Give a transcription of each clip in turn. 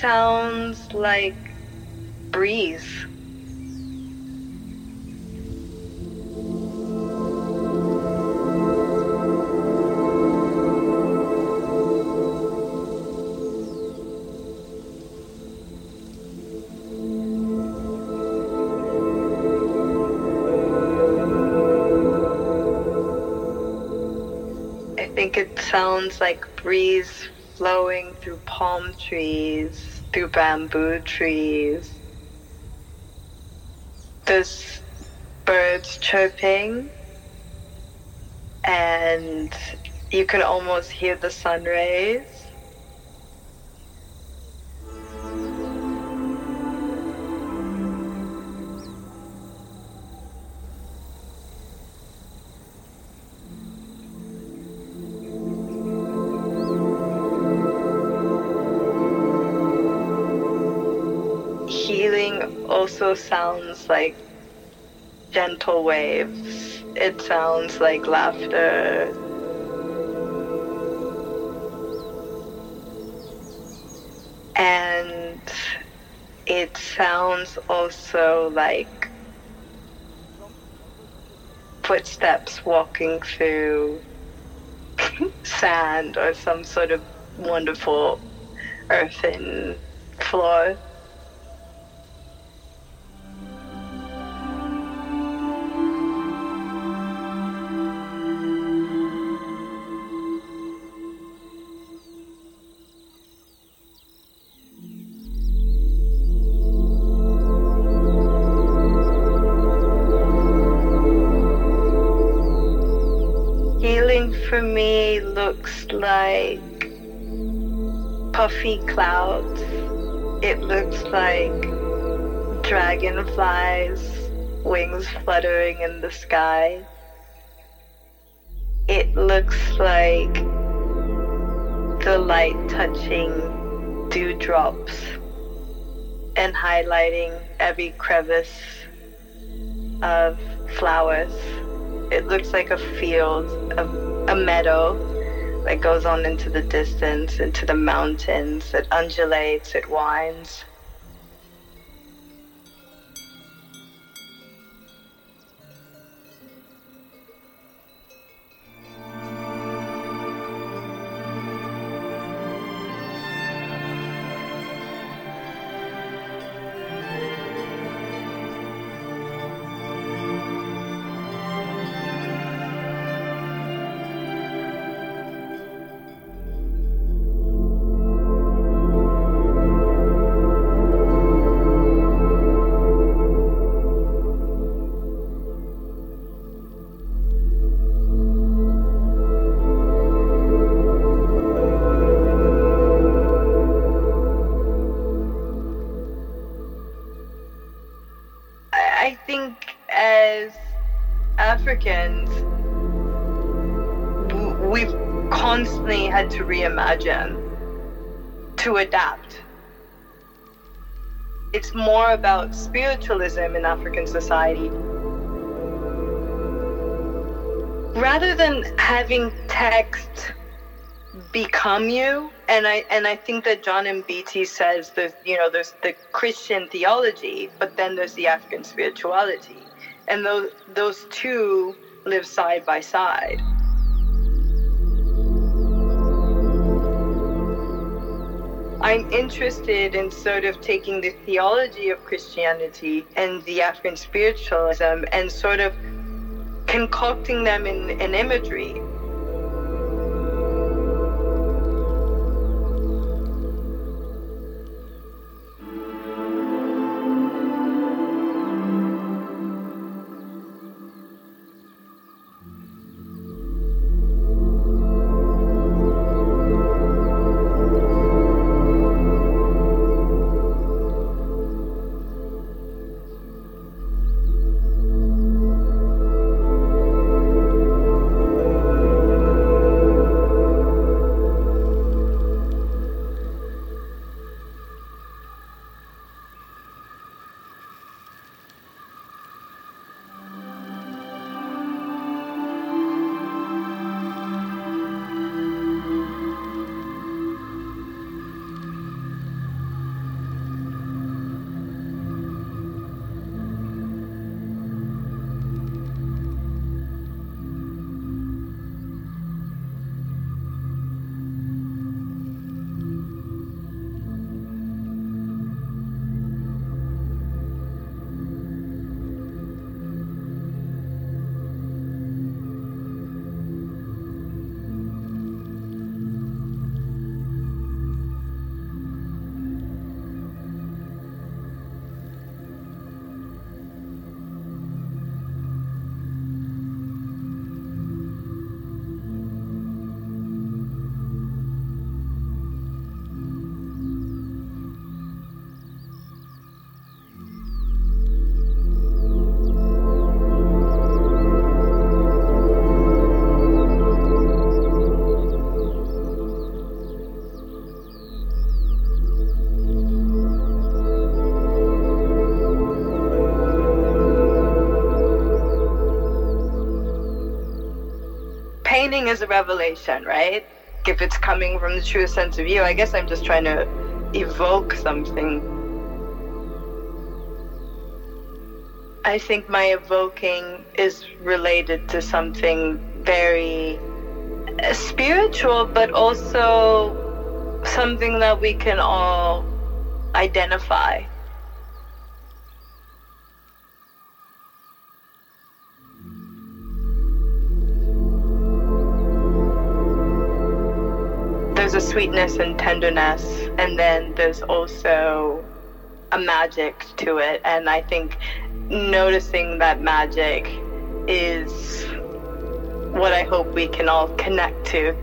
sounds like breeze. I think it sounds like breeze flowing through palm trees, through bamboo trees. There's birds chirping, and you can almost hear the sun rays. Also sounds like gentle waves. It sounds like laughter. And it sounds also like footsteps walking through sand or some sort of wonderful earthen floor. For me looks like puffy clouds. It looks like dragonflies, wings fluttering in the sky. It looks like the light touching dewdrops and highlighting every crevice of flowers. It looks like a field, a, a meadow that goes on into the distance, into the mountains. It undulates, it winds. Africans, we've constantly had to reimagine, to adapt. It's more about spiritualism in African society. Rather than having text become you, and I and I think that John M. Says there's you know there's the Christian theology, but then there's the African spirituality, and those those two live side by side. I'm interested in sort of taking the theology of Christianity and the African spiritualism and sort of concocting them in, in imagery. Training is a revelation, right? If it's coming from the true sense of you, I guess I'm just trying to evoke something. I think my evoking is related to something very uh, spiritual, but also something that we can all identify. There's a sweetness and tenderness, and then there's also a magic to it. And I think noticing that magic is what I hope we can all connect to.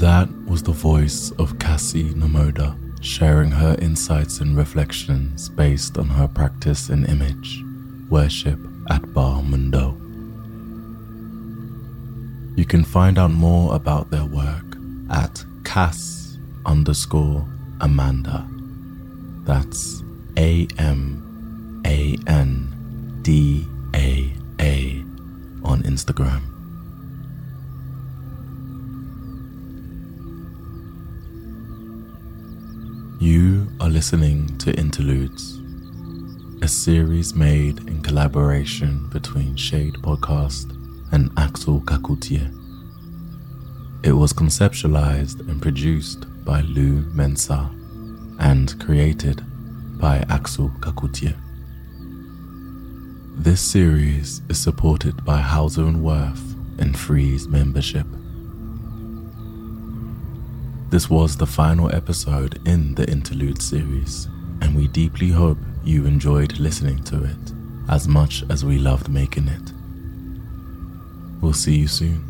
That was the voice of Cassi Namoda sharing her insights and reflections based on her practice in image worship at Bar Mundo. You can find out more about their work at Cass underscore Amanda. That's A M A N D A A on Instagram. You are listening to Interludes, a series made in collaboration between Shade Podcast and Axel Kacoutié. It was conceptualized and produced by Lou Mensah and created by Axel Kacoutié. This series is supported by Hauser and Wirth and Frieze membership. This was the final episode in the Interlude series, and we deeply hope you enjoyed listening to it as much as we loved making it. We'll see you soon.